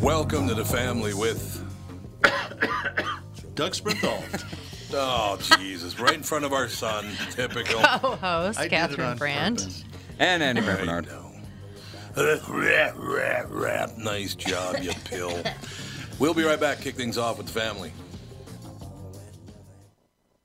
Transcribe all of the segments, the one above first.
Welcome to the family with. Doug Sprinthal. Oh, Jesus. Right in front of our son. Typical. Co-host I did it Catherine on Brandt. purpose. And Andy I Barnard. know. Rap, rap, rap. Nice job, you pill. We'll be right back. Kick things off with the family.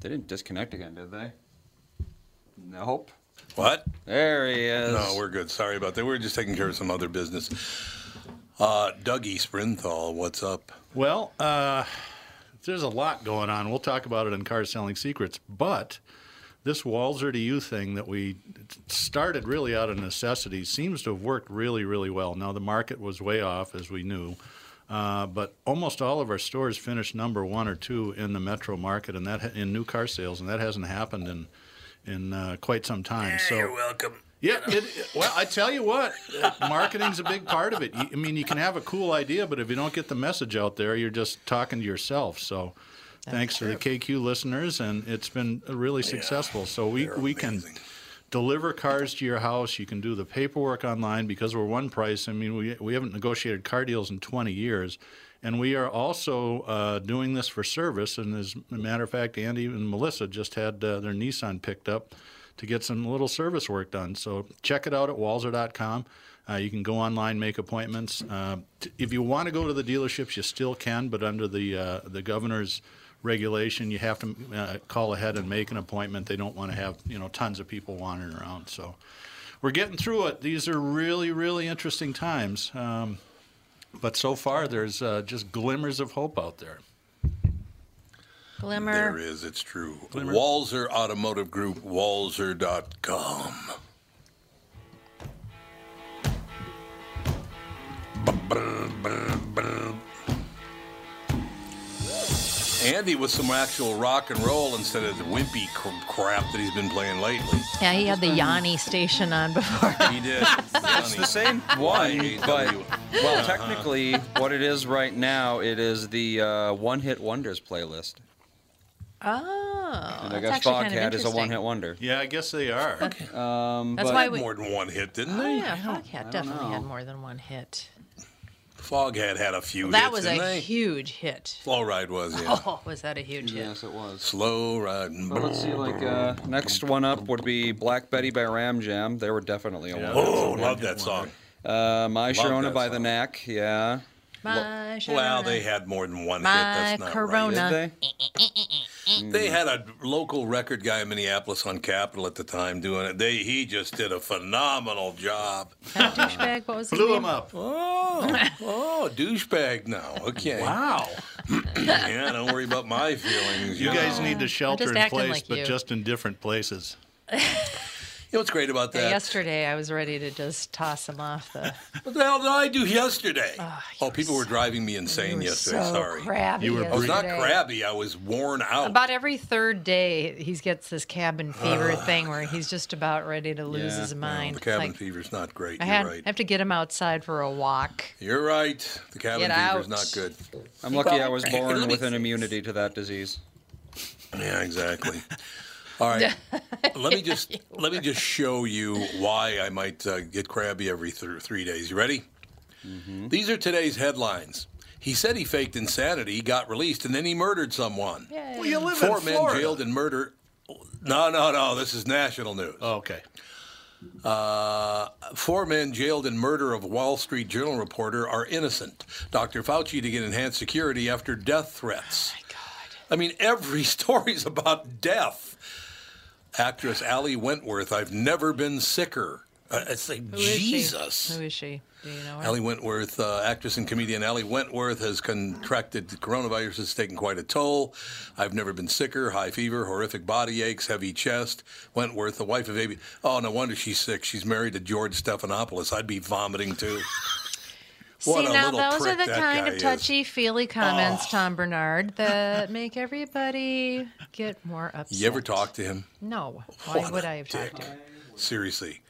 They didn't disconnect again, did they? Nope. What? There he is. No, we're good. Sorry about that. We are just taking care of some other business. Uh, Dougie Sprinthal, what's up? Well, uh, there's a lot going on. We'll talk about it in Car Selling Secrets, but this Walser to You thing that we started really out of necessity seems to have worked really, really well. Now, the market was way off, as we knew. Uh, but almost all of our stores finished number one or two in the metro market, and that ha- in new car sales, and that hasn't happened in in uh, quite some time. So you're welcome. yeah, it, it- well, I tell you what, uh, marketing's a big part of it. I mean, you can have a cool idea, but if you don't get the message out there, you're just talking to yourself. So, thanks to the KQ listeners, and it's been really successful. So we they're we can amazing. Deliver cars to your house. You can do the paperwork online because we're one price. I mean, we we haven't negotiated car deals in 20 years. And we are also uh, doing this for service. And as a matter of fact, Andy and Melissa just had uh, their Nissan picked up to get some little service work done. So check it out at walser.com. Uh, you can go online, make appointments. Uh, t- if you want to go to the dealerships, you still can, but under the uh, the governor's regulation, you have to uh, call ahead and make an appointment. They don't want to have you know tons of people wandering around. So we're getting through it. These are really really interesting times. Um, but so far, there's uh, just glimmers of hope out there. Glimmer. There is, it's true. Walser Automotive Group, walser.com. Andy with some actual rock and roll instead of the wimpy cr- crap that he's been playing lately. Yeah, he had the Yanni station on before. He did. It's the same one, but well, technically, what it is right now, it is the uh, One Hit Wonders playlist. Oh, And I that's guess actually kind of Foghat is a interesting. one-hit wonder. Yeah, I guess they are. Um, That's but why we. More than one hit, didn't Oh they? yeah, Foghat definitely had more than one hit. Foghat had a few that hits, was a didn't they? huge hit. Slow Ride was, yeah. Oh, was that a huge hit? yes, it was. Slow Ride. But let's see, like uh, next one up would be Black Betty by Ram Jam. They were definitely a Yeah. one. Oh, That's a love that song. Uh, My Sharona that by the song. Knack, yeah. My Well, Sharona. they had more than one hit. That's not Corona. Did they? right. They had a local record guy in Minneapolis on Capitol at the time doing it. They he just did a phenomenal job. That douchebag. What was his Blew name? them up. Oh, oh, douchebag now. Okay. Wow. Yeah, don't worry about my feelings. You You guys know. need to shelter in place, like but you. just in different places. You know what's great about that? Yesterday, I was ready to just toss him off the. What the hell did I do yesterday? Oh, oh, people were driving me insane You were yesterday. so Sorry. crabby You were I was not crabby. I was worn out. About every third day, he gets this cabin fever thing where he's just about ready to lose Yeah. his No, mind. the cabin Like, fever's not great. I You're had right. I have to get him outside for a walk. You're right. The cabin Get fever's out. not good. I'm lucky I was born with an immunity to that disease. Yeah, exactly. All right. let me just let me just show you why I might uh, get crabby every th- three days. You ready? These are today's headlines. He said he faked insanity, got released, and then he murdered someone. Well, you live Four in men Florida. jailed in murder. No, no, no. This is national news. Oh, okay. Uh, four men jailed in murder of Wall Street Journal reporter are innocent. Dr. Fauci to get enhanced security after death threats. Oh my God. I mean, every story's about death. Actress Ali Wentworth, I've never been sicker. Uh, it's like Who is? Jesus. Who is she? Do you know her? Ali Wentworth, uh, actress and comedian Ali Wentworth, has contracted coronavirus. Has taken quite a toll. I've never been sicker. High fever, horrific body aches, heavy chest. Wentworth, the wife of Abe. Oh, no wonder she's sick. She's married to George Stephanopoulos. I'd be vomiting too. What See, now those are the kind of is. touchy feely comments, Tom Barnard, that make everybody get more upset. You ever talk to him? No. Why What would I have talked to him? Seriously.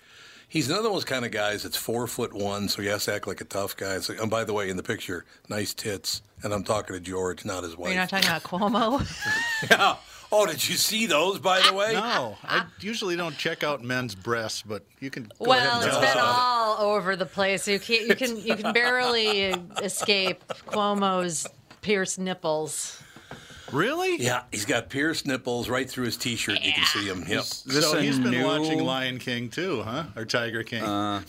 He's another one of those kind of guys that's four foot one, so he has to act like a tough guy. Like, and by the way, in the picture, nice tits. And I'm talking to George, not his wife. You're not talking about Cuomo? yeah. Oh, did you see those, by the ah, way? No, I ah. usually don't check out men's breasts, but you can go well, ahead and it's tell us been about all over the place. You can you can you can barely escape Cuomo's pierced nipples. Really? Yeah, he's got pierced nipples right through his T-shirt. You can see him. Yep. Is this so he's been new- watching Lion King too, huh? Or Tiger King? Uh,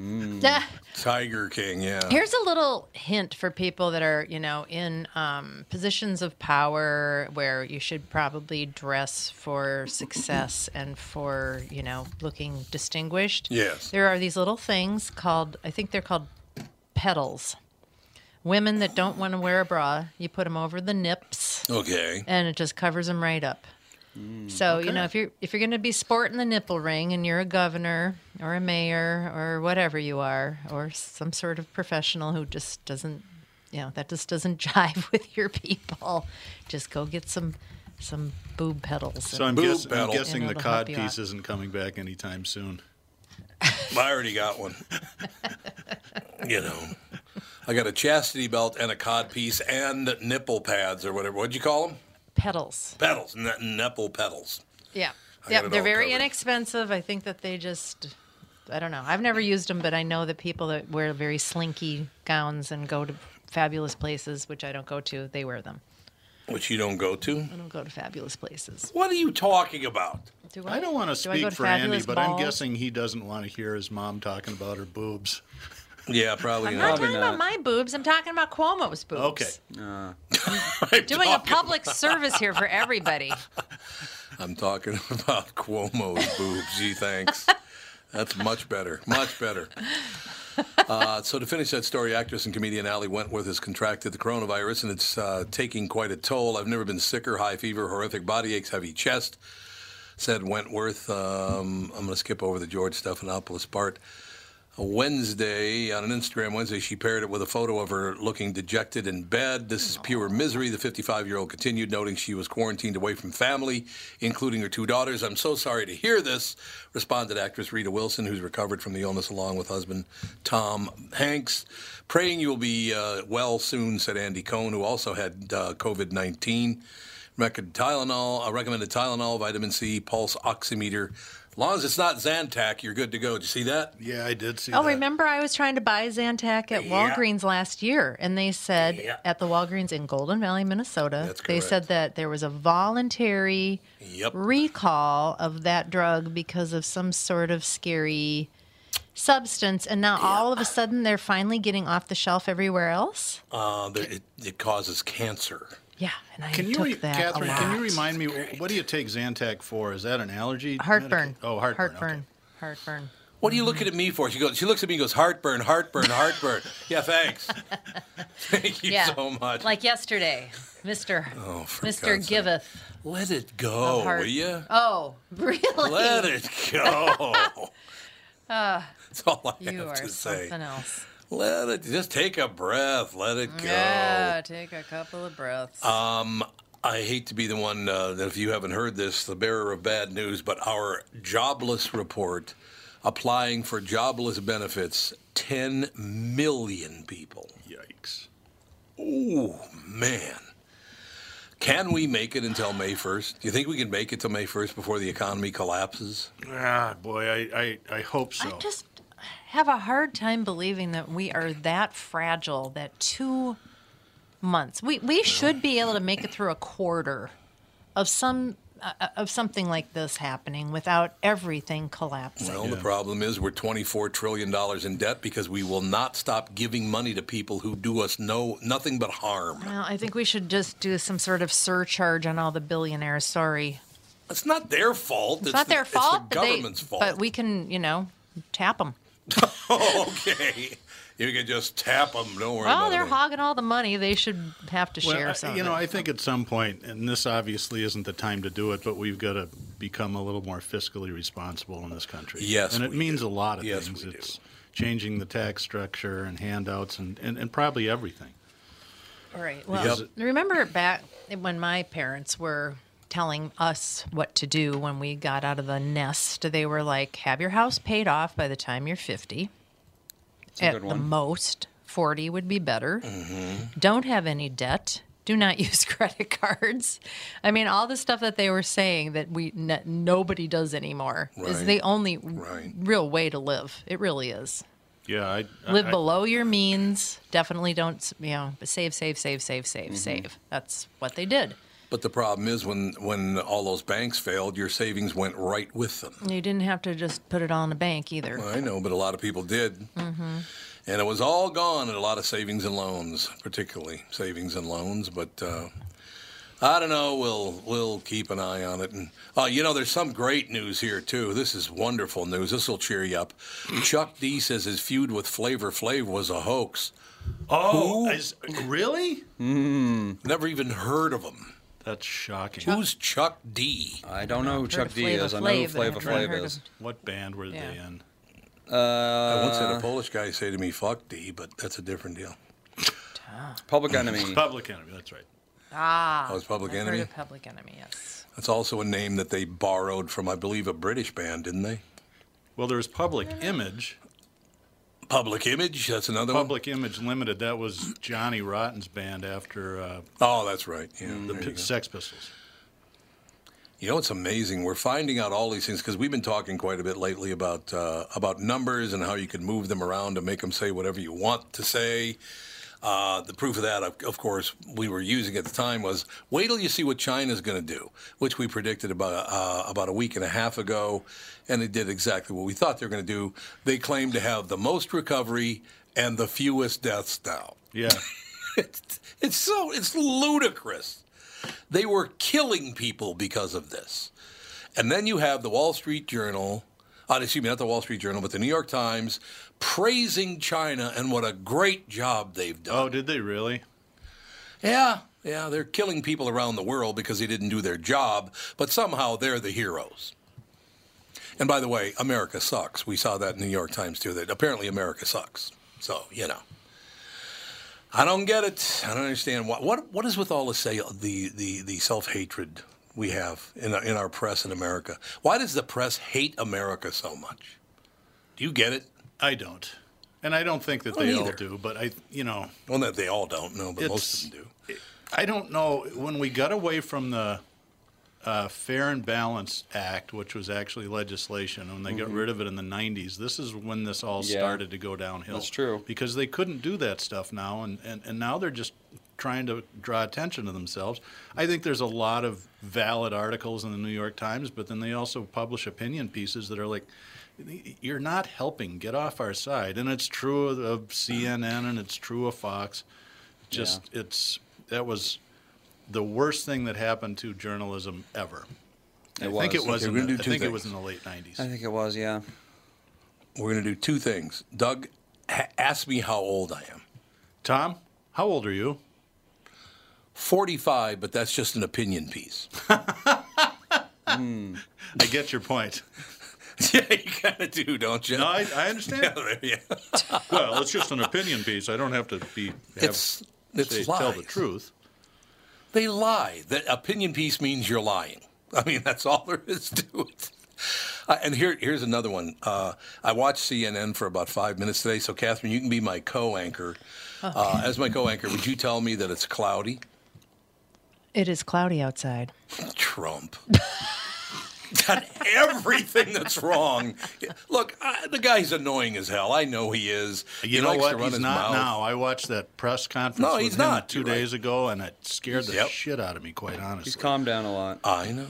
Ah, Tiger King. Yeah. Here's a little hint for people that are, you know, in um, positions of power where you should probably dress for success and for, you know, looking distinguished. Yes. There are these little things called, I think they're called pedals. Women that don't want to wear a bra, you put them over the nips Okay. and it just covers them right up. So you know if you're if you're going to be sporting the nipple ring and you're a governor or a mayor or whatever you are or some sort of professional who just doesn't you know that just doesn't jive with your people, just go get some some boob pedals. so I'm, Boob guess, I'm guessing the cod piece out. isn't coming back anytime soon. I already got one. you know, I got a chastity belt and a cod piece and nipple pads or whatever. What'd you call them? pedals. Pedals. N- nipple pedals. Yeah. I Yeah, they're very covered. inexpensive. I think that they just I don't know. I've never used them, but I know that people that wear very slinky gowns and go to fabulous places, which I don't go to, they wear them. Which you don't go to. I don't go to fabulous places. What are you talking about? Do I don't want to Do I go speak to for Andy, fabulous but I'm guessing he doesn't want to hear his mom talking about her boobs. Yeah, probably I'm not. not Probably talking about my boobs. I'm talking about Cuomo's boobs. Okay. Uh, I'm Doing a talking- public service here for everybody. I'm talking about Cuomo's boobs. Gee, thanks. That's much better. Much better. Uh, so to finish that story, actress and comedian Ali Wentworth has contracted the coronavirus, and it's uh, taking quite a toll. I've never been sicker. High fever, horrific body aches, heavy chest. Said Wentworth. Um, I'm going to skip over the George Stephanopoulos part. Wednesday, on an Instagram Wednesday, she paired it with a photo of her looking dejected in bed. This is pure misery. The 55 year old continued, noting she was quarantined away from family, including her two daughters. I'm so sorry to hear this, responded actress Rita Wilson, who's recovered from the illness along with husband Tom Hanks. Praying you will be uh, well soon, said Andy Cohen, who also had uh, COVID 19. Recommended Tylenol, uh, recommended Tylenol, vitamin C, pulse oximeter. As long as it's not Zantac, you're good to go. Did you see that? Yeah, I did see that. Oh, that. remember I was trying to buy Zantac at Yeah. Walgreens last year, and they said Yeah. at the Walgreens in Golden Valley, Minnesota, they said that there was a voluntary Yep. recall of that drug because of some sort of scary substance, and now all of a sudden they're finally getting off the shelf everywhere else. Uh, it, it causes cancer. Yeah, and I Can you, took re- that Catherine? a Can you remind me what do you take Zantac for? Is that an allergy? heartburn? medica- Oh, heartburn. okay. Heartburn. Heartburn. What are you looking at me for? She goes. She looks at me and goes, heartburn, heartburn, heartburn. yeah, thanks. Thank you Yeah, so much. Like yesterday, Mister Oh, for Mister God's sake. Giveth. Let it go, of heart- will you? Oh, really? Let it go. That's all I Uh, You have are to say. something else. Let it. Just take a breath. Let it go. Yeah, take a couple of breaths. Um, I hate to be the one uh, that if you haven't heard this, the bearer of bad news, but our jobless report applying for jobless benefits 10 million people. Yikes. Oh, man. Can we make it until May 1st? Do you think we can make it till May 1st before the economy collapses? Ah, boy, I, I, I hope so. I just have a hard time believing that we are that fragile that two months. We we should be able to make it through a quarter of some uh, of something like this happening without everything collapsing. Well, the problem is we're $24 trillion in debt because we will not stop giving money to people who do us no nothing but harm. Well, I think we should just do some sort of surcharge on all the billionaires. Sorry, It's not their fault. it's, not the, their fault. It's the but they- government's fault. But we can, you know, tap them. okay. You can just tap them. Don't worry Well, about they're it. hogging all the money. They should have to Well, share I- some. you know. I think at some point, and this obviously isn't the time to do it, but we've got to become a little more fiscally responsible in this country. Yes, and it we means do. a lot of Yes, things. we do. it's changing the tax structure and handouts and, and, and probably everything. All right. Well, Yep. remember back when my parents were telling us what to do when we got out of the nest? They were like, have your house paid off by the time you're 50. a At the most, 40 would be better. Mm-hmm. Don't have any debt. Do not use credit cards. I mean, all the stuff that they were saying that we n- nobody does anymore is the only Right. real way to live. It really is. Yeah, I, Live I, below your means. Definitely don't, you know, but save, save, save, save, save, Mm-hmm. save. That's what they did. But the problem is when when all those banks failed, your savings went right with them. You didn't have to just put it all in a bank either. I know, but a lot of people did. Mm-hmm. And it was all gone in a lot of savings and loans, particularly savings and loans. But uh, I don't know. We'll we'll keep an eye on it. And uh, you know, there's some great news here too. This is wonderful news. This will cheer you up. Chuck D says his feud with Flavor Flav was a hoax. oh, is, really? Never even heard of him. That's shocking. Who's Chuck D? I don't know who Heard Chuck D Flava is. I know who Flav, but Flava I've never Flav heard is. of- What band were Yeah. they in? I once had a Polish guy say to me, "Fuck D," but that's a different deal. Public Enemy. Public Enemy. That's right. Ah, Oh, it's Public I've Enemy? Heard of Public Enemy, yes. That's also a name that they borrowed from, I believe, a British band, didn't they? Well, there was Public Image. Public Image. That's another one. Public Image Limited. That was Johnny Rotten's band after uh, Oh, that's right. Yeah. the P- Sex Pistols. You know, it's amazing. We're finding out all these things because we've been talking quite a bit lately about uh, about numbers and how you can move them around to make them say whatever you want to say. Uh, the proof of that, of, of course, we were using at the time was wait till you see what China's going to do, which we predicted about uh, about a week and a half ago, and they did exactly what we thought they were going to do. They claim to have the most recovery and the fewest deaths now. Yeah. It's, it's so it's ludicrous. They were killing people because of this. And then you have the Wall Street Journal, uh, excuse me, not the Wall Street Journal, but the New York Times praising China and what a great job they've done. oh, did they really? Yeah, yeah, they're killing people around the world because they didn't do their job, but somehow they're the heroes. And by the way, America sucks. We saw that in the New York Times too. That apparently America sucks. So you know, I don't get it. I don't understand what what what is with all the say the the the self hatred we have in our, in our press in America. Why does the press hate America so much? Do you get it? I don't. And I don't think that Don't they all do, but I, you know, Well, that they all don't know, but most of them do. I don't know. When we got away from the uh, Fair and Balanced Act, which was actually legislation, when they got rid of it in the 90s, this is when this all Yeah. started to go downhill. That's true. Because they couldn't do that stuff now, and, and, and now they're just trying to draw attention to themselves. I think there's a lot of valid articles in the New York Times, but then they also publish opinion pieces that are like, you're not helping. Get off our side. And it's true of, of CNN and it's true of Fox. Just it's that was the worst thing that happened to journalism ever. It I was. think it was. Okay, in the, I two think it was in the late '90s. I think it was, yeah. We're going to do two things. Doug, ha- ask me how old I am. Tom, how old are you? 45, but that's just an opinion piece. I get your point. yeah, you kind of do, don't you? No, I, I understand. yeah. well, it's just an opinion piece. I don't have to be have, It's, it's say, lies. tell the truth. They lie. The opinion piece means you're lying. I mean, that's all there is to it. Uh, and here, here's another one. Uh, I watched CNN for about five minutes today. So, Catherine, you can be my co-anchor. Uh, as my co-anchor, would you tell me that it's cloudy? It is cloudy outside. Trump. Got everything that's wrong. Look, I, the guy's annoying as hell. I know he is. You he know what? He's not mouth. now. I watched that press conference No, with he's him not. 2 You're right. days ago, and it scared the Yep. shit out of me, quite honestly. He's calmed down a lot. I know.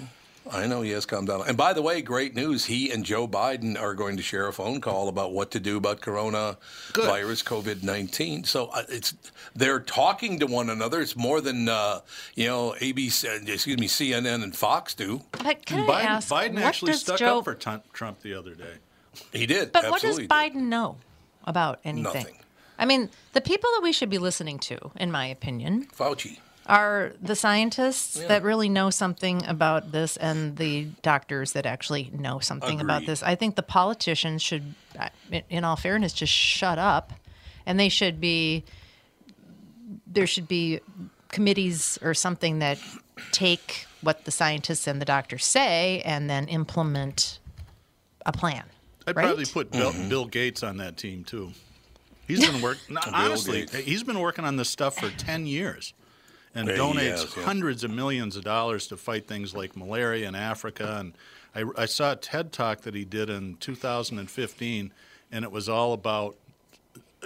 I know he has calmed down. And by the way, great news. He and Joe Biden are going to share a phone call about what to do about coronavirus, COVID 19. So uh, it's they're talking to one another. It's more than, uh, you know, ABC, uh, excuse me, CNN and Fox do. But can I Biden, ask, Biden what actually does stuck Joe, up for Trump Trump the other day. He did. But what does absolutely did. Biden know about anything? Nothing. I mean, the people that we should be listening to, in my opinion, Fauci. Are the scientists that really know something about this and the doctors that actually know something about this. I think the politicians should, uh, in- in all fairness, just shut up and they should be, there should be committees or something that take what the scientists and the doctors say and then implement a plan. I'd right? probably put Bill, Bill Gates on that team too. He's been working. honestly, Gates. he's been working on this stuff for ten years, and Yeah, he donates has, yeah. hundreds of millions of dollars to fight things like malaria in Africa. And I, I saw a TED talk that he did in 2015, and it was all about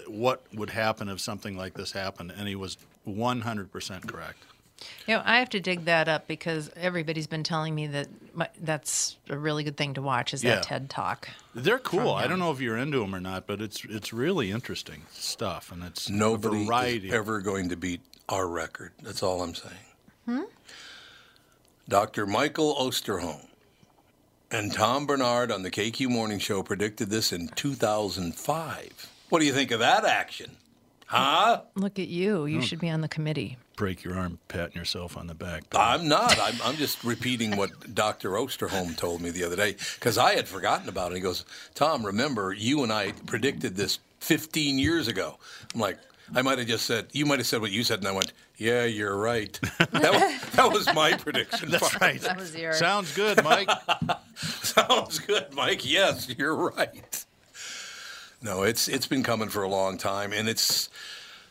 what would happen if something like this happened, and he was 100% correct. You know, I have to dig that up because everybody's been telling me that my, that's a really good thing to watch is Yeah. that TED Talk. They're cool. I don't know if you're into them or not, but it's it's really interesting stuff, and it's Nobody variety. is ever going to beat our record. That's all I'm saying. Hmm? Dr. Michael Osterholm and Tom Barnard on the KQ Morning Show predicted this in 2005. What do you think of that action? Huh? Look at you. Hmm. You should be on the committee. break your arm patting yourself on the back. I'm not. I'm, I'm just repeating what Dr. Osterholm told me the other day because I had forgotten about it. He goes, Tom, remember, you and I predicted this 15 years ago. I'm like, I might have just said, you might have said what you said, and I went, yeah, you're right. That was, that was my prediction. That's right. That was your. Sounds good, Mike. Sounds good, Mike. Yes, you're right. No, it's it's been coming for a long time, and it's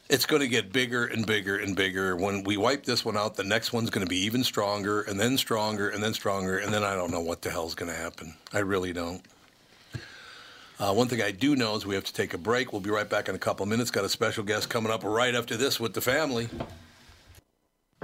it's going to get bigger and bigger and bigger. When we wipe this one out, the next one's going to be even stronger, and then stronger, and then stronger, and then I don't know what the hell's going to happen. I really don't. Uh, one thing I do know is we have to take a break. We'll be right back in a couple minutes. Got a special guest coming up right after this with the family.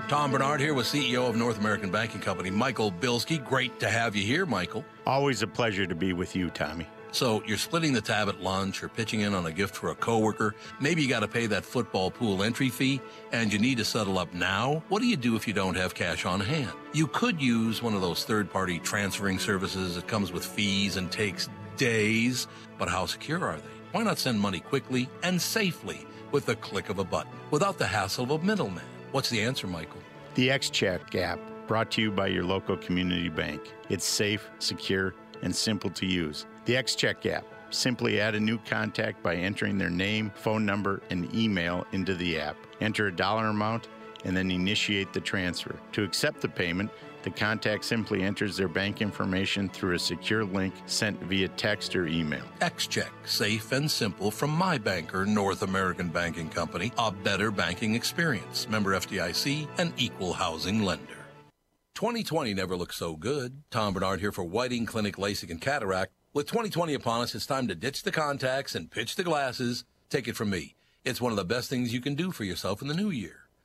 Tom Barnard here with CEO of North American Banking Company, Michael Bilski. Great to have you here, Michael. Always a pleasure to be with you, Tommy. So you're splitting the tab at lunch or pitching in on a gift for a coworker. Maybe you got to pay that football pool entry fee and you need to settle up now. What do you do if you don't have cash on hand? You could use one of those third-party transferring services that comes with fees and takes days, but how secure are they? Why not send money quickly and safely with the click of a button without the hassle of a middleman? What's the answer, Michael? The XCheck app, brought to you by your local community bank. It's safe, secure, and simple to use. The XCheck app. Simply add a new contact by entering their name, phone number, and email into the app. Enter a dollar amount and then initiate the transfer. To accept the payment, the contact simply enters their bank information through a secure link sent via text or email. XCheck, safe and simple from my banker, North American Banking Company, a better banking experience. Member FDIC, an equal housing lender. 2020 never looked so good. Tom Barnard here for Whiting Clinic LASIK and Cataract. With 2020 upon us, it's time to ditch the contacts and pitch the glasses. Take it from me. It's one of the best things you can do for yourself in the new year.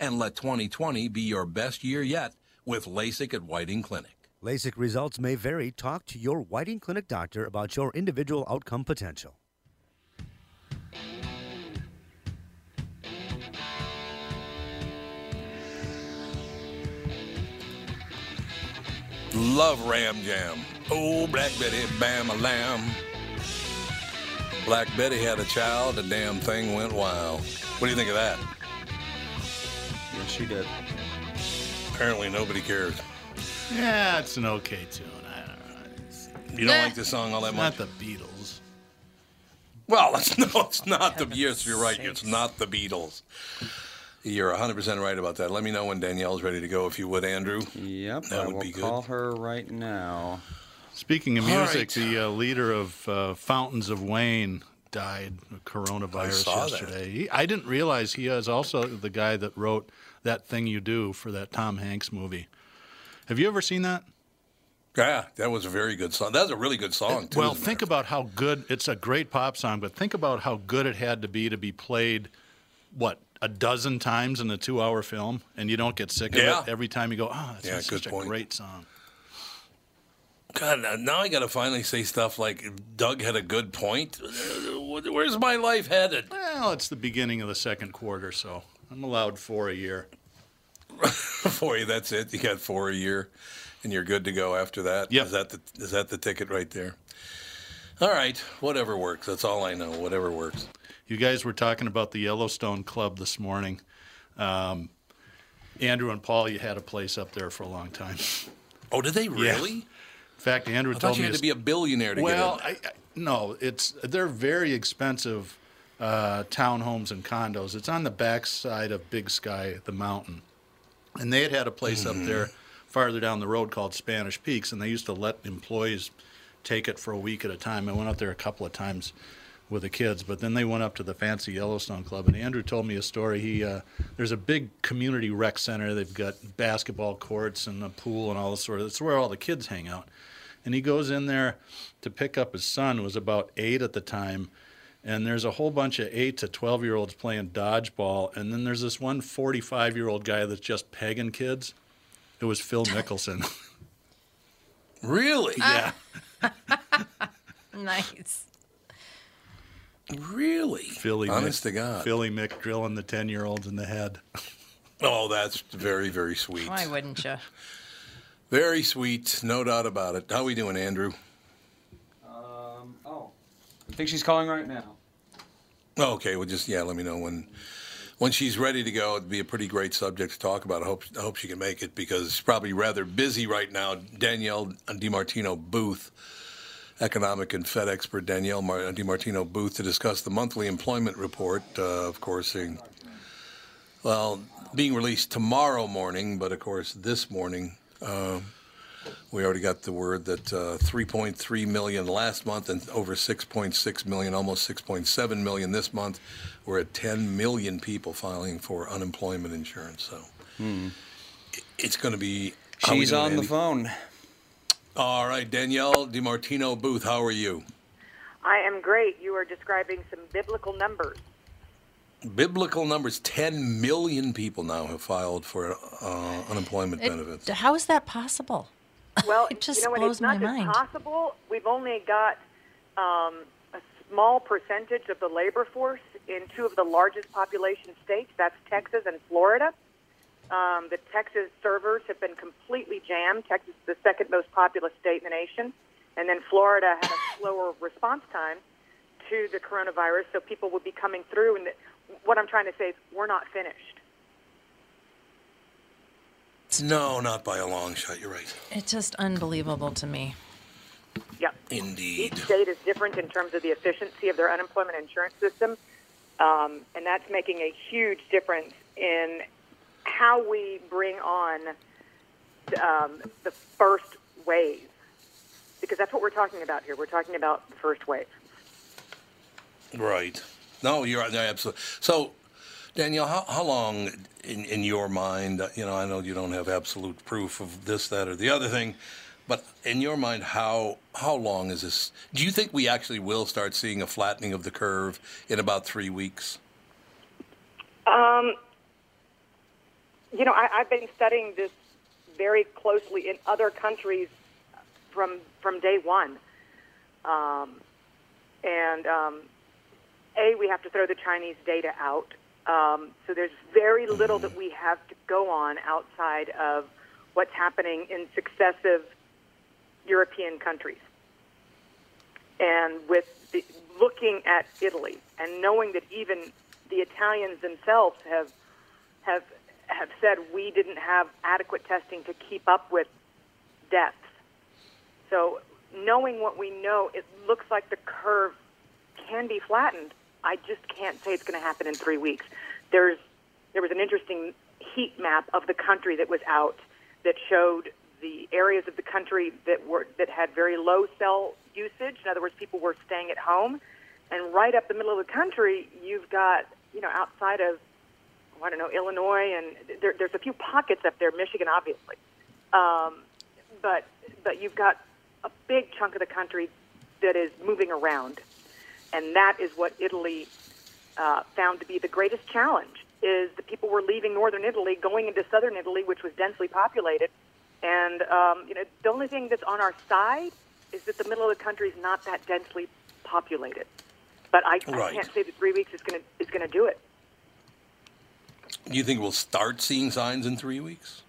And let 2020 be your best year yet with LASIK at Whiting Clinic. LASIK results may vary. Talk to your Whiting Clinic doctor about your individual outcome potential. Love Ram Jam. Oh, Black Betty, bam a lamb. Black Betty had a child, the damn thing went wild. What do you think of that? Yes, she did. Apparently nobody cares. yeah, it's an okay tune. I don't know. It's You don't like the song all that not much? Not the Beatles. Well, it's, no, it's not the. heaven's Yes, you're right. It's not the Beatles. You're 100% right about that. Let me know when Danielle's ready to go, if you would, Andrew. Yep, That I would will be good. call her right now. Speaking of All music, right. the uh, leader of uh, Fountains of Wayne died of coronavirus I saw that. yesterday. He, I didn't realize he is also the guy that wrote that thing you do for that Tom Hanks movie. Have you ever seen that? Yeah, that was a very good song. That was a really good song, too. well, think about how good it's a great pop song, but think about how good it had to be to be played what a dozen times in a two-hour film, and you don't get sick of Yeah. it every time you go. Ah, oh, that's Yeah, such good a point. great song. God, now- I got to finally say stuff like Doug had a good point. Where's my life headed? Well, it's the beginning of the second quarter, so I'm allowed four a year. For you, that's it. You got four a year, and you're good to go after that. Yep. Is that the is that the ticket right there? All right, whatever works. That's all I know. Whatever works. You guys were talking about the Yellowstone Club this morning. Um, Andrew and Paul, you had a place up there for a long time. Oh, did they really? Yeah. In fact, Andrew I told thought you me had to be a billionaire to well, get in. I, no, it's they're very expensive uh, townhomes and condos. It's on the backside of Big Sky, the mountain, and they had had a place Mm-hmm. up there farther down the road called Spanish Peaks, and they used to let employees take it for a week at a time. I went up there a couple of times with the kids, but then they went up to the fancy Yellowstone Club, and Andrew told me a story. He uh, there's a big community rec center. They've got basketball courts and a pool and all this sort of. It's where all the kids hang out. And he goes in there to pick up his son, who was about eight at the time. And there's a whole bunch of eight to 12 year olds playing dodgeball. And then there's this one 45 year old guy that's just pegging kids. It was Phil Mickelson. Really? yeah. Nice. Really? Philly Honest Mick, to God. Philly Mick drilling the 10 year olds in the head. Oh, that's very, very sweet. Why wouldn't you? Very sweet, no doubt about it. How are we doing, Andrew? Oh, I think she's calling right now. Okay, well, just yeah, let me know when when she's ready to go. It'd be a pretty great subject to talk about. I hope I hope she can make it because she's probably rather busy right now. Danielle DiMartino Booth, economic and Fed expert Danielle Mar- DiMartino Booth, to discuss the monthly employment report. Uh, of course, in, well, being released tomorrow morning, but of course this morning. Uh, we already got the word that uh, 3.3 million last month and over 6.6 million, almost 6.7 million this month. We're at 10 million people filing for unemployment insurance. So i- it's going to be. how She's doing, on the phone. All right, Danielle DiMartino Booth, how are you? I am great. You are describing some biblical numbers. Biblical numbers 10 million people now have filed for uh, unemployment It- benefits. how is that possible? Well, It just you know blows It's not my mind. possible. We've only got um, a small percentage of the labor force in two of the largest population states. That's Texas and Florida. Um, the Texas servers have been completely jammed. Texas is the second most populous state in the nation, and then Florida had a slower response time to the coronavirus, so people would be coming through. And what I'm trying to say is, we're not finished. No, not by a long shot. You're right. It's just unbelievable to me. Yep. Indeed. Each state is different in terms of the efficiency of their unemployment insurance system, um, and that's making a huge difference in how we bring on um, the first wave. Because that's what we're talking about here. We're talking about the first wave. Right. No, you're right. No, absolutely. So, Danielle, how, how long in, in your mind, you know, I know you don't have absolute proof of this, that, or the other thing, but in your mind, how how long is this? Do you think we actually will start seeing a flattening of the curve in about three weeks? Um, you know, I, I've been studying this very closely in other countries from from day one, um, and um, a we have to throw the Chinese data out. Um, so there's very little that we have to go on outside of what's happening in successive European countries. And with the, looking at Italy and knowing that even the Italians themselves have have have said we didn't have adequate testing to keep up with deaths. So knowing what we know, it looks like the curve can be flattened. I just can't say it's going to happen in three weeks. There's there was an interesting heat map of the country that was out that showed the areas of the country that were that had very low cell usage. In other words, people were staying at home, and right up the middle of the country, you've got you know outside of I don't know Illinois, and there, there's a few pockets up there, Michigan, obviously, um, but but you've got a big chunk of the country that is moving around, and that is what Italy uh, found to be the greatest challenge. Is the people were leaving northern Italy, going into southern Italy, which was densely populated, and um, you know the only thing that's on our side is that the middle of the country is not that densely populated. But I, I can't say that three weeks is going to is going to do it. Do you think we'll start seeing signs in three weeks?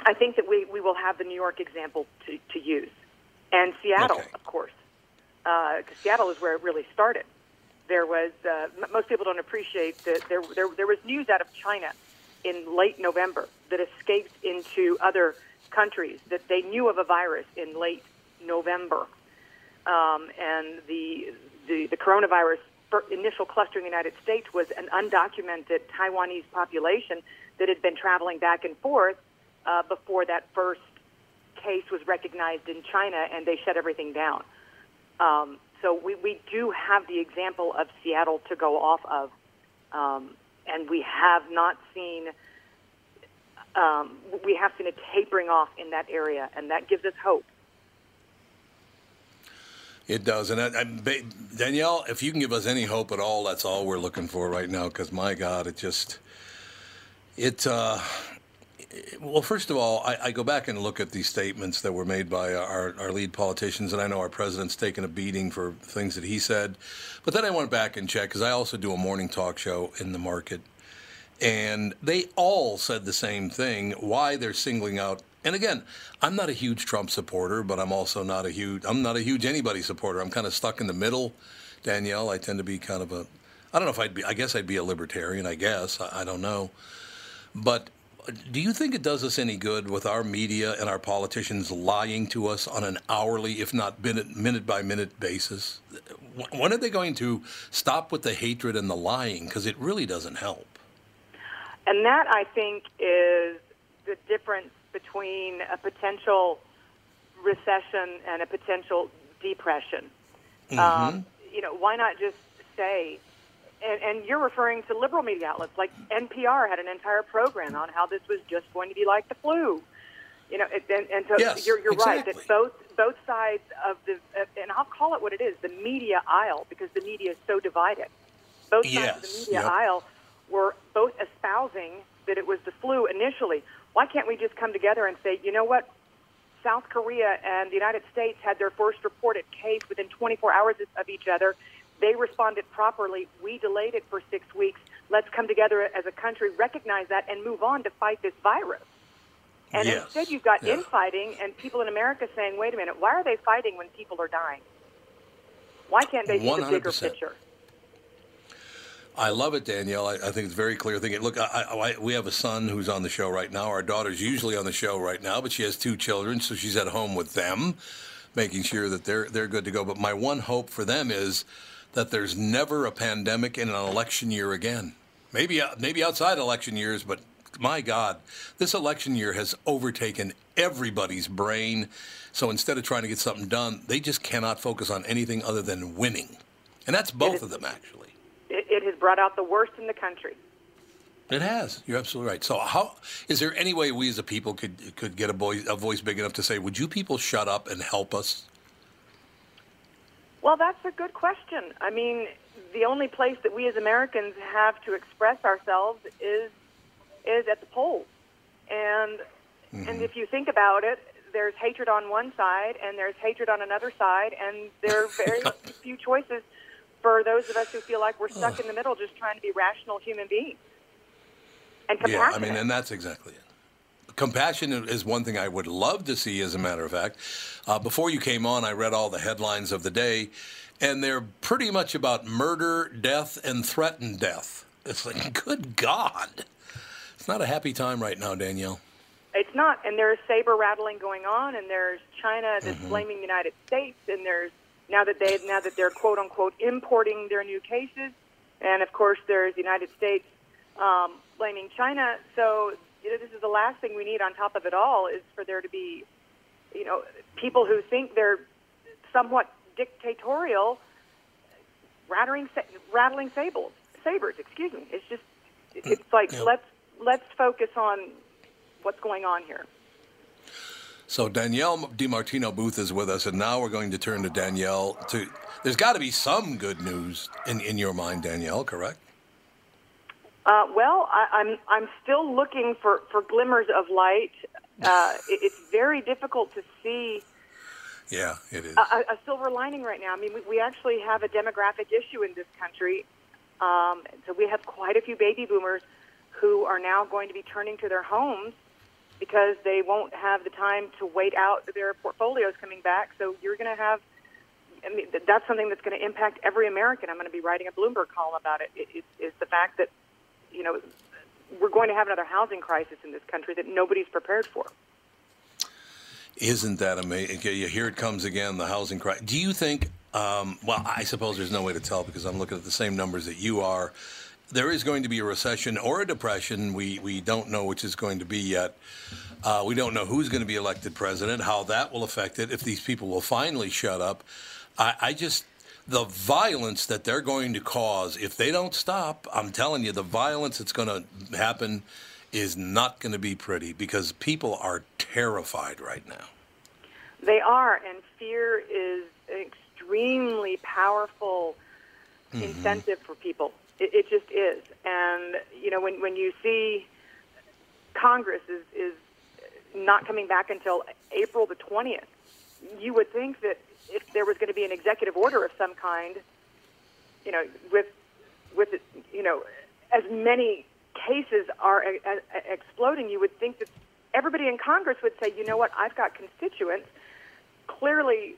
I think that we, we will have the New York example to, to use. And Seattle, Okay. of course, because Seattle is where it really started. There was, uh, m- most people don't appreciate that there, there, there was news out of China in late November that escaped into other countries that they knew of a virus in late November. Um, and the, the, the coronavirus initial cluster in the United States was an undocumented Taiwanese population that had been traveling back and forth uh, before that first case was recognized in China and they shut everything down. Um, so we, we do have the example of Seattle to go off of, um, and we have not seen um, we have seen a tapering off in that area, and that gives us hope. It does, and I, I, Danielle, if you can give us any hope at all, that's all we're looking for right now. Because my God, it just, it. Uh, well, first of all, I, I go back and look at these statements that were made by our, our lead politicians, and I know our president's taken a beating for things that he said. But then I went back and checked because I also do a morning talk show in the market, and they all said the same thing why they're singling out and again i'm not a huge trump supporter but i'm also not a huge i'm not a huge anybody supporter. I'm kind of stuck in the middle danielle. I tend to be kind of a i don't know if i'd be i guess i'd be a libertarian i guess. I, I don't know. But do you think it does us any good with our media and our politicians lying to us on an hourly, if not minute, minute by minute basis? When are they going to stop with the hatred and the lying? Because it really doesn't help. And that, I think, is the difference between a potential recession and a potential depression. Um, you know, why not just say, and, and you're referring to liberal media outlets like NPR had an entire program on how this was just going to be like the flu. You know, it, and, and so Yes, you're, you're right that both both sides of the, uh, and I'll call it what it is, the media aisle, because the media is so divided. Both sides of the media yep. aisle were both espousing that it was the flu initially. Why can't we just come together and say, you know what? South Korea and the United States had their first reported case within 24 hours of each other. They responded properly. We delayed it for six weeks. Let's come together as a country, recognize that, and move on to fight this virus. And Yes, instead, you've got yeah. infighting and people in America saying, wait a minute, why are they fighting when people are dying? Why can't they see the bigger picture? I love it, Danielle. I, I think it's very clear thinking. Look, I, I, I- we have a son who's on the show right now. Our daughter's usually on the show right now, but she has two children, so she's at home with them, making sure that they're they're good to go. But my one hope for them is that there's never a pandemic in an election year again. Maybe uh, maybe outside election years, but my God, this election year has overtaken everybody's brain. So instead of trying to get something done, they just cannot focus on anything other than winning, and that's both of them actually. It, it has brought out the worst in the country. It has. You're absolutely right. So, how is there any way we as a people could could get a voice a voice big enough to say, "Would you people shut up and help us"? Well, that's a good question. I mean, the only place that we as Americans have to express ourselves is is at the polls. And mm-hmm. and if you think about it, there's hatred on one side and there's hatred on another side, and there are very few choices for those of us who feel like we're stuck in the middle, just trying to be rational human beings and compassionate. Yeah, I mean, and that's exactly it. Compassion is one thing I would love to see, as a matter of fact. Uh, before you came on, I read all the headlines of the day, and they're pretty much about murder, death, and threatened death. It's like, good God. It's not a happy time right now, Danielle. It's not, and there's saber rattling going on, and there's China that's Mm-hmm. blaming the United States, and there's now that they now that they're quote unquote importing their new cases, and of course there's the United States um, blaming China. So you know, this is the last thing we need. On top of it all, is for there to be, you know, people who think they're somewhat dictatorial, rattling rattling sabers. Sabers, excuse me. It's just, hmm. it's like Yeah. let's let's focus on what's going on here. So Danielle DiMartino Booth is with us, and now we're going to turn to Danielle. To there's got to be some good news in, in your mind, Danielle, correct? Uh, well, I, I'm I'm still looking for, for glimmers of light. Uh, it, it's very difficult to see Yeah, it is. a, a silver lining right now. I mean, we, we actually have a demographic issue in this country. Um, so we have quite a few baby boomers who are now going to be turning to their homes because they won't have the time to wait out their portfolios coming back. So you're going to have. I mean, that's something that's going to impact every American. I'm going to be writing a Bloomberg column about it. It, it. Is the fact that, you know, we're going to have another housing crisis in this country that nobody's prepared for. Isn't that amazing? Here it comes again, the housing crisis. Do you think? Um, well, I suppose there's no way to tell because I'm looking at the same numbers that you are. There is going to be a recession or a depression. We we don't know which is going to be yet. Uh, we don't know who's going to be elected president, how that will affect it, if these people will finally shut up. I, I just the violence that they're going to cause if they don't stop. I'm telling you, the violence that's going to happen is not going to be pretty because people are terrified right now. They are, and fear is an extremely powerful mm-hmm. incentive for people. It, it just is. And, you know, when, when you see Congress is, is not coming back until April the 20th, you would think that if there was going to be an executive order of some kind, you know, with, with you know, as many cases are uh, exploding, you would think that everybody in Congress would say, you know what, I've got constituents. Clearly,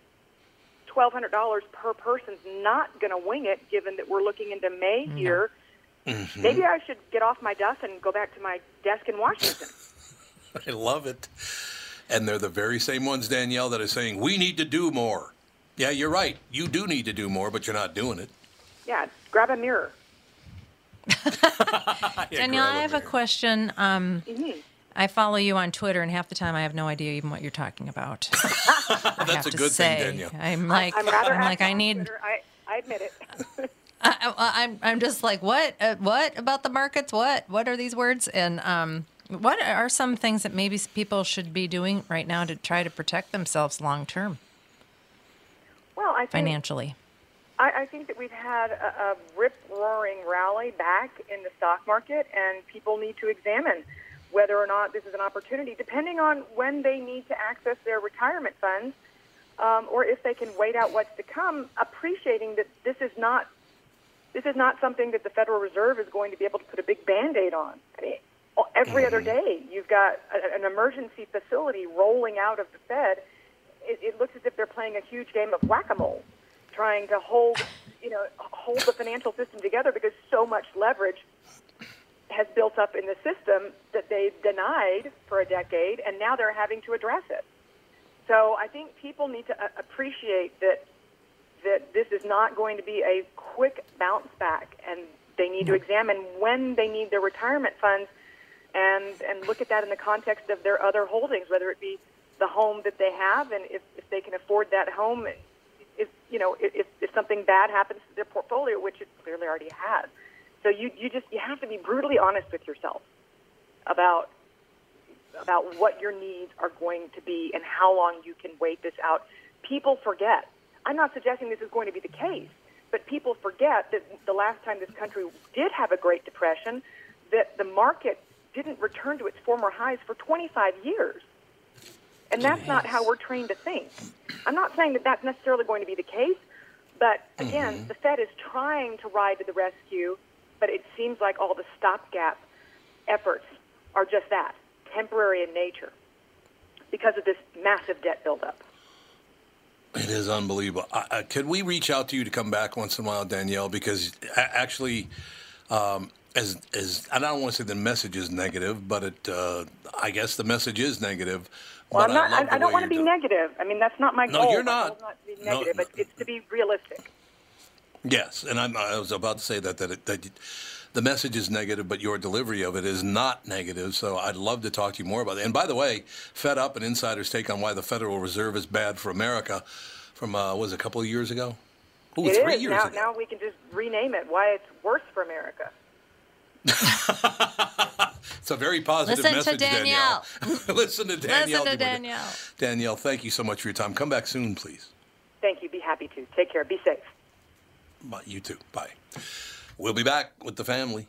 $1,200 per person's not going to wing it, given that we're looking into May here. Maybe I should get off my duff and go back to my desk in Washington. I love it. And they're the very same ones, Danielle, that are saying, we need to do more. Yeah, you're right. You do need to do more, but you're not doing it. Yeah, grab a mirror. Danielle, I have a mirror. question. Um, Mhm. I follow you on Twitter, and half the time I have no idea even what you're talking about. I That's have a to good thing, say. Danielle. I'm like, I'm rather I'm like, I need. Twitter. I, I admit it. I, I- I'm, I'm just like, what, uh, what about the markets? What, what are these words? And um, what are some things that maybe people should be doing right now to try to protect themselves long term well, I think financially? I, I think that we've had a, a rip roaring rally back in the stock market, and people need to examine whether or not this is an opportunity, depending on when they need to access their retirement funds, um, or if they can wait out what's to come, appreciating that this is not this is not something that the Federal Reserve is going to be able to put a big band-aid on. I mean, every other day, you've got a, an emergency facility rolling out of the Fed. It, it looks as if they're playing a huge game of whack-a-mole, trying to hold, you know, hold the financial system together because so much leverage has built up in the system that they denied for a decade, and now they're having to address it. So I think people need to uh, appreciate that that this is not going to be a quick bounce back, and they need to examine when they need their retirement funds, and and look at that in the context of their other holdings, whether it be the home that they have, and if, if they can afford that home, if you know if, if something bad happens to their portfolio, which it clearly already has. So you you just you have to be brutally honest with yourself about about what your needs are going to be and how long you can wait this out. People forget. I'm not suggesting this is going to be the case, but people forget that the last time this country did have a Great Depression, that the market didn't return to its former highs for 25 years. And that's not how we're trained to think. I'm not saying that that's necessarily going to be the case, but again, the Fed is trying to ride to the rescue, but it seems like all the stopgap efforts are just that temporary in nature because of this massive debt buildup. It is unbelievable. I, I, could we reach out to you to come back once in a while, Danielle? Because actually, um, as as I don't want to say the message is negative, but it uh, I guess the message is negative. Well, but I'm not, love I, I don't want to be you're doing- negative. I mean, that's not my No, goal. you're My not. not to be No, negative, no. but it's to be realistic. Yes, and I'm, I was about to say that that it, that the message is negative, but your delivery of it is not negative. So I'd love to talk to you more about that. And by the way, Fed Up an Insider's take on why the Federal Reserve is bad for America from, uh, was it a couple of years ago? Ooh, It three is. years now, ago. now we can just rename it why it's worse for America. It's a very positive Listen to message, Danielle. Listen to Danielle. Listen to Danielle. Danielle, thank you so much for your time. Come back soon, please. Thank you. Be happy to. Take care. Be safe. Bye. You too. Bye. We'll be back with the family.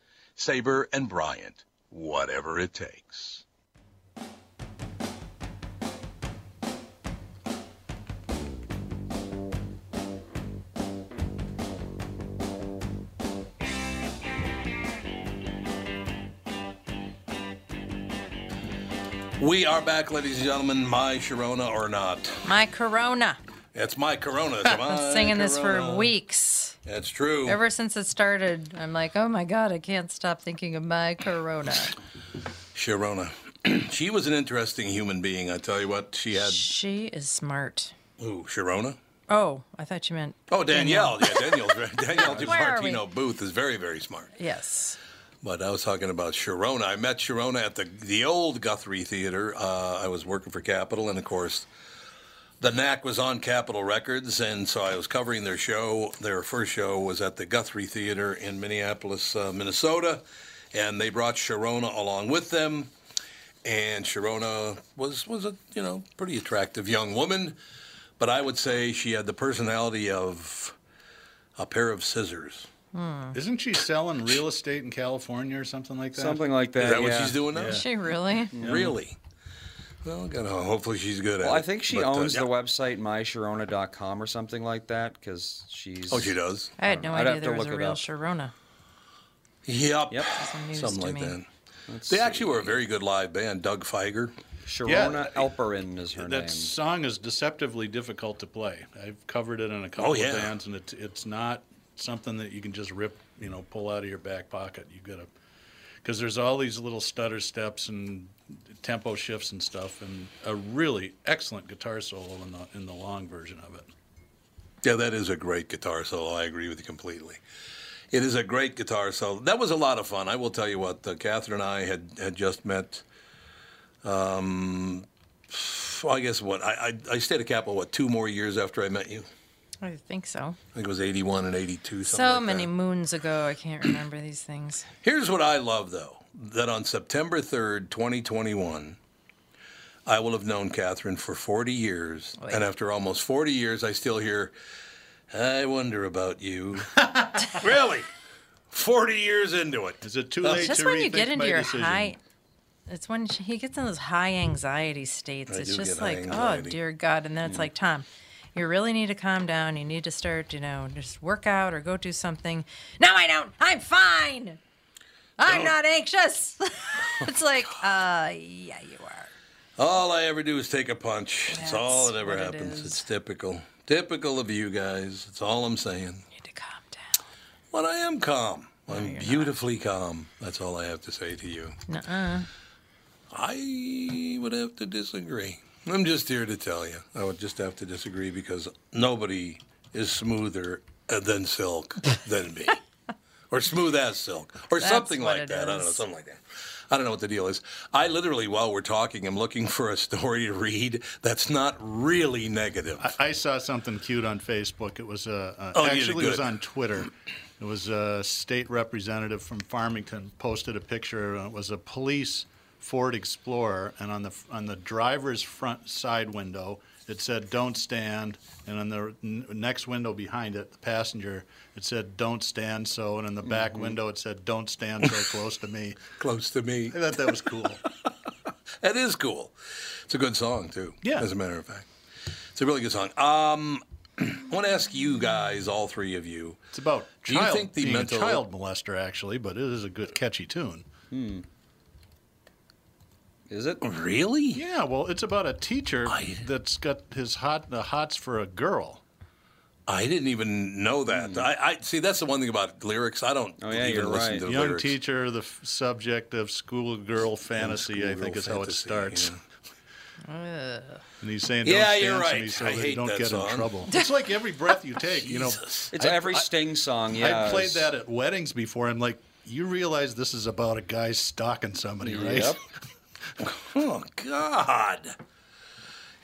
Sabre and Bryant, whatever it takes. We are back, ladies and gentlemen. My Sharona or not. My Corona. It's my Corona. It's I've my been singing this for weeks. That's true. Ever since it started, I'm like, oh my God, I can't stop thinking of my Corona. Sharona. she was an interesting human being. I tell you what, she had. She is smart. Ooh, Sharona. Oh, I thought you meant. Oh, Danielle. Yeah, Danielle's very, Danielle are? DiMartino Booth is very, very smart. Yes. But I was talking about Sharona. I met Sharona at the the old Guthrie Theater. Uh, I was working for Capitol, and of course, the Knack was on Capitol Records, and so I was covering their show. Their first show was at the Guthrie Theater in Minneapolis, uh, Minnesota, and they brought Sharona along with them. And Sharona was was a you know pretty attractive young woman, but I would say she had the personality of a pair of scissors. Isn't she selling real estate in California or something like that? Something like that. Is that what she's doing now? Is she really? Really? Well, gotta, hopefully she's good at Well, it. I think she But, uh, owns yeah. the website mysharona.com or something like that because she's. Oh, she does. I had no I'd idea have to there was look a it real up. Sharona. Yep. Yep. Something like me. that. Let's They see. actually were a very good live band. Doug Fieger. Sharona Alperin is her that name. That song is deceptively difficult to play. I've covered it in a couple Oh, yeah. of bands, and it's it's not something that you can just rip, you know, pull out of your back pocket. You got to, because there's all these little stutter steps and tempo shifts and stuff, and a really excellent guitar solo in the in the long version of it. Yeah, that is a great guitar solo. I agree with you completely. It is a great guitar solo. That was a lot of fun. I will tell you what. Uh, Catherine and I had, had just met. Um, well, I guess what I, I I stayed at Capitol what two more years after I met you. I think so. I think it was eighty one and eighty two. So like many that. moons ago, I can't remember these things. Here's what I love, though that on September 3rd, 2021, I will have known Catherine for 40 years. Wait. And after almost 40 years, I still hear, I wonder about you. really? 40 years into it. Is it too Uh, late Just to when you get into my your decision? high, it's when he gets in those high anxiety states. I it's just like, oh dear God, and then it's like, Tom, you really need to calm down. You need to start, you know, just work out or go do something. No, I don't. I'm fine. I'm Don't. anxious. it's like, uh, yeah, you are. All I ever do is take a punch. That's all that ever what it happens. is. it's typical. Typical of you guys. That's all I'm saying. You need to calm down. Well, I am calm. I'm beautifully calm. That's all I have to say to you. Nuh-uh. I would have to disagree. I'm just here to tell you. I would just have to disagree because nobody is smoother uh, than silk than me. or smooth as silk. Or That's something like it that. I don't know, something like that. I don't know what the deal is. I literally, while we're talking, I'm looking for a story to read that's not really negative. I, I saw something cute on Facebook. It was uh, uh, Oh, actually it was on Twitter. It was a state representative from Farmington posted a picture. Uh, it was a police Ford Explorer, and on the on the driver's front side window it said "Don't stand," and on the n- next window behind it, the passenger, it said "Don't stand so," and in the back Mm-hmm. window it said "Don't stand so close to me." Close to me. I thought that was cool. That is cool. It's a good song too. Yeah. As a matter of fact, it's a really good song. Um, I want to ask you guys, all three of you. It's about Do you child, think the being mental- a child molester, actually, but it is a good, catchy tune. Is it? Really? Yeah, well, it's about a teacher I- that's got his hot the hots for a girl. I didn't even know that. Hmm. I, I see. That's the one thing about lyrics. I don't. Oh, yeah, even you're listen right. to the Young lyrics. teacher, the f- subject of schoolgirl fantasy, I think is how it starts. yeah. And he's saying, Yeah, "Don't you're right. so I hate don't that get song. in trouble." It's like every breath you take. You know, It's I- every I- Sting song. Yeah. I played that at weddings before. I'm like, you realize this is about a guy stalking somebody, mm, right? Yep. Oh God!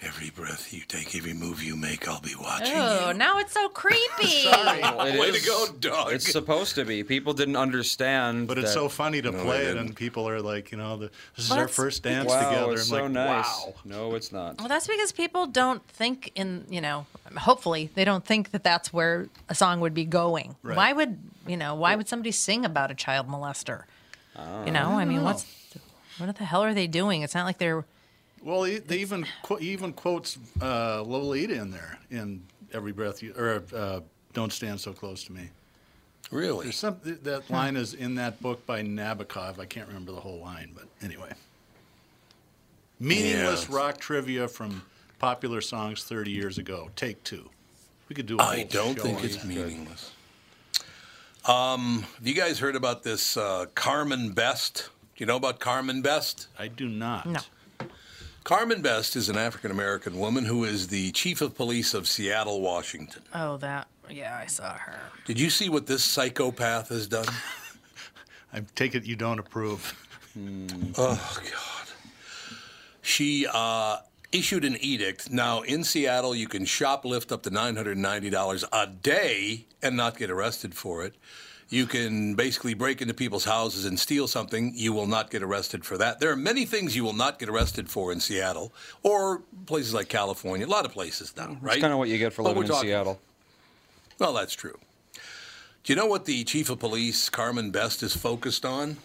Every breath you take, every move you make, I'll be watching Oh, you. now it's so creepy. Well, it Way to go, dog. It's supposed to be. People didn't understand. But it's that- so funny to No, play it, and people are like, you know, the, this is our first dance Wow, together. it's I'm so like, nice. wow. No, it's not. Well, that's because people don't think in, you know, hopefully they don't think that that's where a song would be going. Right. Why would, you know, why would somebody sing about a child molester? Ah. You know, I mean, what's, oh. What the hell are they doing? It's not like they're, Well, he, they even qu- he even quotes uh, Lolita in there in every breath you or uh, "Don't stand so close to me." Really? There's some that line is in that book by Nabokov. I can't remember the whole line, but anyway. Meaningless Yeah. rock trivia from popular songs 30 years ago. Take two. We could do. a I whole don't show think on it's that. meaningless. Um, have you guys heard about this uh, Carmen Best? Do you know about Carmen Best? I do not. No. Carmen Best is an African American woman who is the chief of police of Seattle, Washington. oh, that, yeah, I saw her. Did you see what this psychopath has done? I take it you don't approve. Oh God. She uh, issued an edict. Now in Seattle, you can shoplift up to nine hundred ninety dollars a day and not get arrested for it. You can basically break into people's houses and steal something. You will not get arrested for that. There are many things you will not get arrested for in Seattle or places like California. A lot of places now, right? It's kind of what you get for But living in Seattle. Well, that's true. Do you know what the chief of police, Carmen Best, is focused on?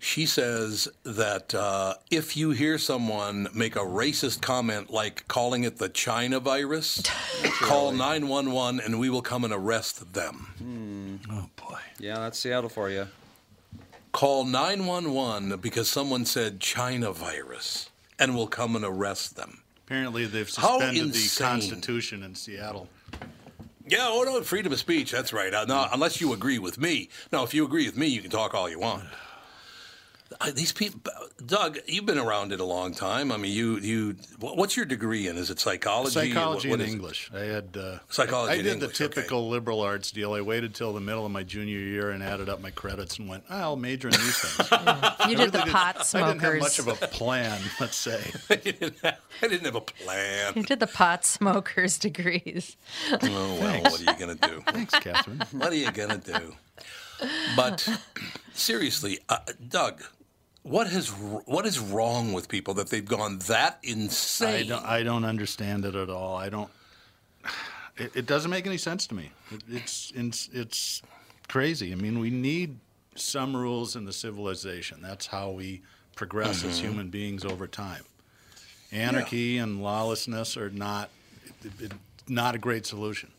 She says that uh, if you hear someone make a racist comment like calling it the China virus, call 911 and we will come and arrest them. Oh boy. Yeah, that's Seattle for you. Call 911 because someone said China virus and we'll come and arrest them. Apparently, they've suspended the. Constitution in Seattle. Yeah, oh no, freedom of speech. That's right. Uh, no, unless you agree with me. Now, if you agree with me, you can talk all you want. Uh, these people, Doug, you've been around it a long time. I mean, you, you. What's your degree in? Is it psychology? Psychology What- what and is it? English. I had uh, Psychology I, I and did English, the okay. typical liberal arts deal. I waited till the middle of my junior year and added up my credits and went, I'll major in these things. You did the pot smokers. I didn't have much of a plan, let's say. I didn't have, I didn't have a plan. You did the pot smokers degrees. Oh well, what are you gonna do? Thanks, Catherine. What are you gonna do? But seriously, uh, Doug, what has what is wrong with people that they've gone that insane? I don't, I don't understand it at all. I don't. It, it doesn't make any sense to me. It, it's, it's it's crazy. I mean, we need some rules in the civilization. That's how we progress Mm-hmm. as human beings over time. Anarchy and lawlessness are not it, not a great solution.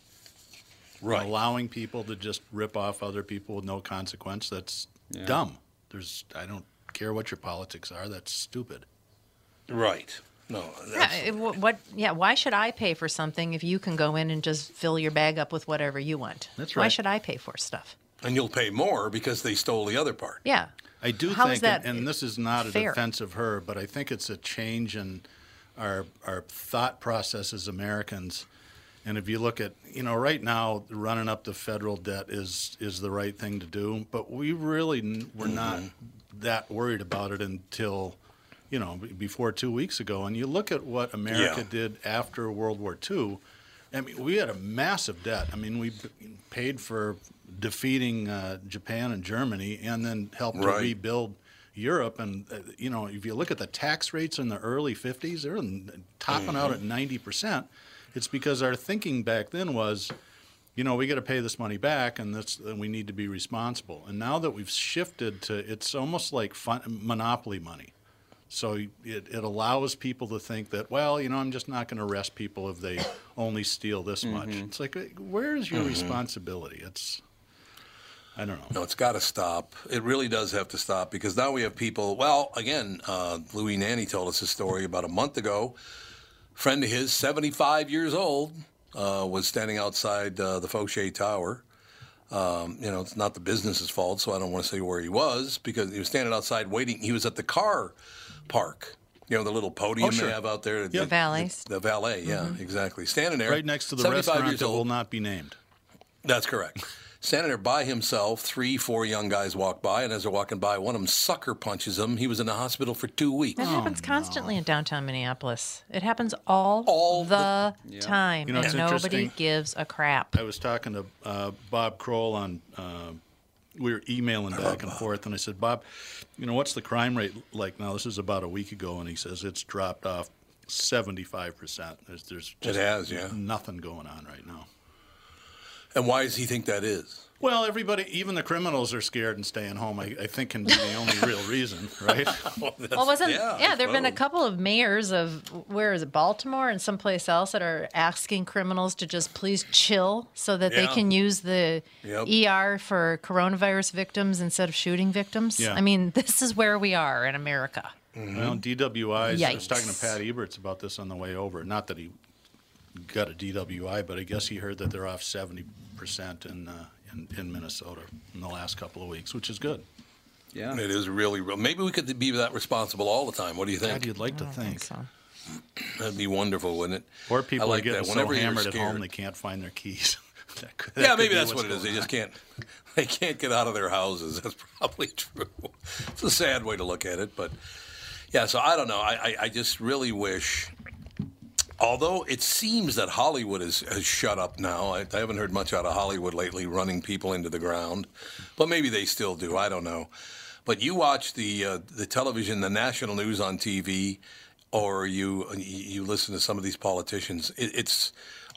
right. Allowing people to just rip off other people with no consequence, that's Yeah. dumb. There's I don't care what your politics are, that's stupid. Right. No. Yeah, it- wh- what? Yeah. Why should I pay for something if you can go in and just fill your bag up with whatever you want? That's right. Why should I pay for stuff? and you'll pay more because they stole the other part. Yeah. I do How think, that and, and this is not a fair? defense of her, but I think it's a change in our our thought process as Americans. And if you look at, you know, right now, running up the federal debt is is the right thing to do, but we really n- were not mm-hmm. That worried about it until, you know, before two weeks ago. And you look at what America Yeah. did after World War II. I mean, we had a massive debt. I mean, we paid for defeating uh, Japan and Germany, and then helped to rebuild Europe. And uh, you know, if you look at the tax rates in the early '50s, they're topping out at 90 percent. It's because our thinking back then was, you know, we got to pay this money back, and that's and we need to be responsible. And now that we've shifted to, it's almost like fun, monopoly money. So it, it allows people to think that, well, you know, I'm just not going to arrest people if they only steal this much. It's like, where is your responsibility? It's, I don't know. No, it's got to stop. It really does have to stop because now we have people. Well, again, uh, Louis Nanne told us a story about a month ago. friend of his, 75 years old, uh, was standing outside uh, the Foshay Tower. Um, you know, it's not the business's fault, so I don't want to say where he was because he was standing outside waiting. He was at the car park. You know, the little podium Oh, sure. they have out there. Yep. The, valet. The, valet, yeah, exactly. Standing there. Right next to the 75 restaurant years that old. will not be named. That's correct. Standing there by himself, three, four young guys walk by, and as they're walking by, one of them sucker punches him. He was in the hospital for two weeks. That happens constantly in downtown Minneapolis. It happens all, All the, the- time, You know, and nobody gives a crap. I was talking to uh, Bob Kroll on. Uh, we were emailing back and forth, and I said, Bob, you know, what's the crime rate like now? This is about a week ago, and he says it's dropped off seventy-five percent. There's, there's It has, yeah. nothing going on right now. And why does he think that is? Well, everybody, even the criminals, are scared and staying home. I, I think can be the only real reason, right? Well, wasn't yeah, yeah? There have been a couple of mayors of where is it, Baltimore and someplace else that are asking criminals to just please chill so that they can use the Yep. ER for coronavirus victims instead of shooting victims. Yeah. I mean, this is where we are in America. Well, DWIs. I was talking to Pat Eberts about this on the way over. Not that he got a DWI, but I guess he heard that they're off seventy percent in, uh, in in Minnesota in the last couple of weeks, which is good. Yeah. It is really real. Maybe we could be that responsible all the time. What do you God, think? you'd like to think. think so. That'd be wonderful, wouldn't it? Or people I like are getting that. so Whenever you're hammered at home they can't find their keys. That could- that Yeah, maybe that's what it is. They just can't. They can't get out of their houses. That's probably true. It's a sad way to look at it, but yeah. So I don't know. I I, I just really wish. Although it seems that Hollywood is, has shut up now, I, I haven't heard much out of Hollywood lately, running people into the ground. But maybe they still do. I don't know. But you watch the uh, the television, the national news on TV, or you you listen to some of these politicians. It, it's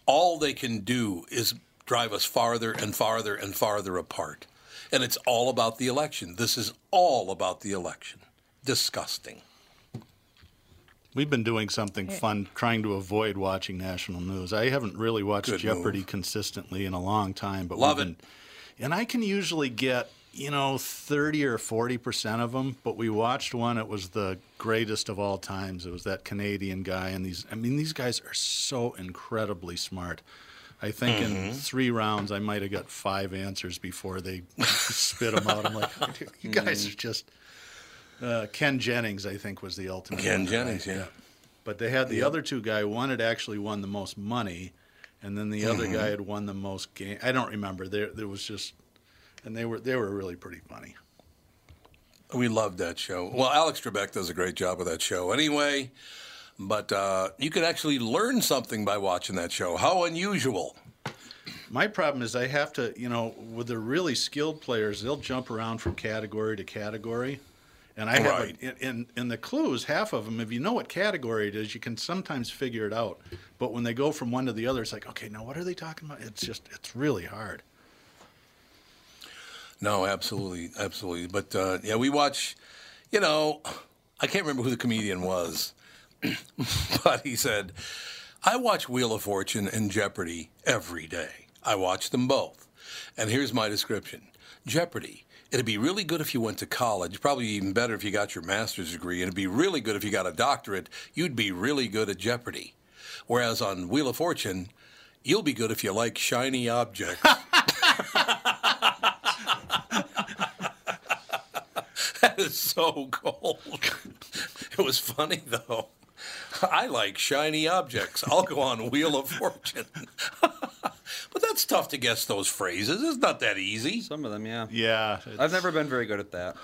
all they can do is drive us farther and farther and farther apart, and it's all about the election. This is all about the election. Disgusting. We've been doing something fun, trying to avoid watching national news. I haven't really watched Good Jeopardy move. consistently in a long time, but Love we've been, and I can usually get you know thirty or forty percent of them. But we watched one; it was the greatest of all times. It was that Canadian guy, and these. I mean, these guys are so incredibly smart. I think Mm-hmm. in three rounds, I might have got five answers before they spit them out. I'm like, you guys Mm-hmm. are just. Uh, Ken Jennings, I think, was the ultimate. Ken Jennings, right? yeah. But they had the other two guy. One had actually won the most money, and then the other Mm-hmm. guy had won the most game. I don't remember. There, there was just, and they were they were really pretty funny. We loved that show. Well, Alex Trebek does a great job with that show anyway. But uh, you could actually learn something by watching that show. How unusual. My problem is I have to, you know, with the really skilled players, they'll jump around from category to category. And I have, Right. a, in, in the clues, half of them, if you know what category it is, you can sometimes figure it out. But when they go from one to the other, it's like, okay, now what are they talking about? It's just, it's really hard. No, absolutely, absolutely. But uh, yeah, we watch. You know, I can't remember who the comedian was, but he said, "I watch Wheel of Fortune and Jeopardy every day. I watch them both, and here's my description: Jeopardy It'd be really good if you went to college. Probably even better if you got your master's degree. And it'd be really good if you got a doctorate. You'd be really good at Jeopardy. Whereas on Wheel of Fortune, you'll be good if you like shiny objects. that is so cold. It was funny though. I like shiny objects. I'll go on Wheel of Fortune. but that's tough to guess those phrases. It's not that easy. Some of them, yeah. Yeah. I've never been very good at that.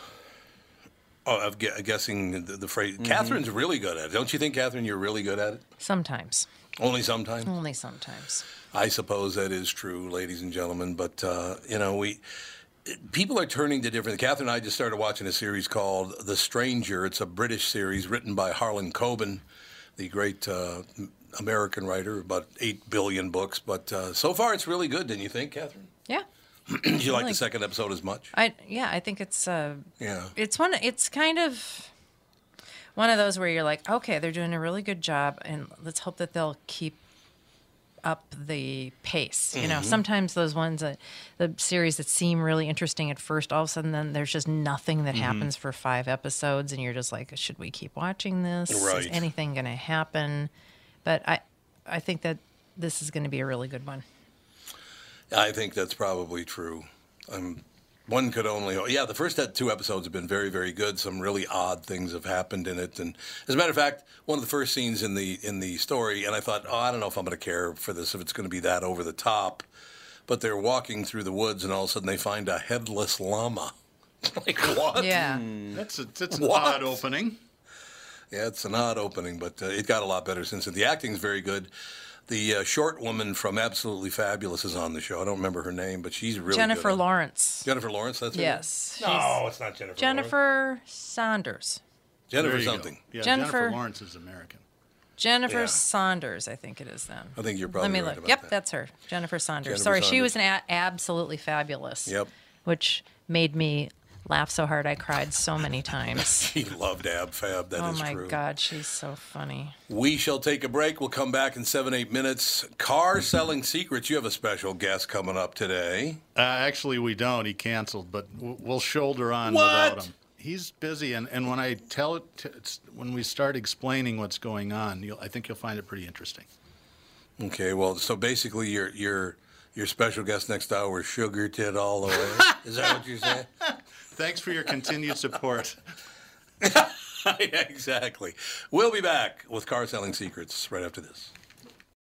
Oh, of gu- guessing the, the phrase. Catherine's really good at it. Don't you think, Catherine, you're really good at it? Sometimes, Only sometimes. only sometimes. I suppose that is true, ladies and gentlemen. But uh, you know, we people are turning to different. Catherine and I just started watching a series called The Stranger. It's a British series written by Harlan Coben, the great uh, American writer, about eight billion books. But uh, so far, it's really good. Didn't you think, Catherine? Yeah, Did you like the second episode as much? I yeah, I think it's uh, Yeah. it's one. It's kind of one of those where you're like, okay, they're doing a really good job, and let's hope that they'll keep up the pace. You know, sometimes those ones that the series that seem really interesting at first, all of a sudden, then there's just nothing that happens for five episodes, and you're just like, should we keep watching this? Right. Is anything going to happen? But I, I think that this is going to be a really good one. I think that's probably true. Um, one could only, yeah. The first two episodes have been very, very good. Some really odd things have happened in it, and as a matter of fact, one of the first scenes in the in the story, and I thought, oh, I don't know if I'm going to care for this if it's going to be that over the top. But they're walking through the woods, and all of a sudden they find a headless llama. like what? Yeah. That's, a, that's an What? odd opening. Yeah, it's an odd opening, but uh, it got a lot better since then. The acting's very good. The uh, short woman from Absolutely Fabulous is on the show. I don't remember her name, but she's really Jennifer good. on- Lawrence. Jennifer Lawrence, that's her Yes. name? No, it's not Jennifer. Lawrence. Jennifer Saunders. Jennifer There you go. something. Yeah, Jennifer- Jennifer Lawrence is American. Jennifer Yeah. Saunders, I think it is then. I think you're probably Let me right look. about Yep, that. that's her. Jennifer Saunders. Jennifer Sorry, she was an a- absolutely fabulous. Yep. Which made me laugh so hard I cried so many times. She loved Ab Fab. That is true. oh my. God, she's so funny. We shall take a break. We'll come back in seven, eight minutes. Car selling secrets. You have a special guest coming up today. Uh, actually, we don't. He canceled, but we'll shoulder on What? without him. He's busy, and, and when I tell it, to, it's, when we start explaining what's going on, you'll, I think you'll find it pretty interesting. Okay. Well, so basically, your your your special guest next hour is sugar tit all the way. is that what you're saying? Thanks for your continued support. yeah, exactly. We'll be back with car selling secrets right after this.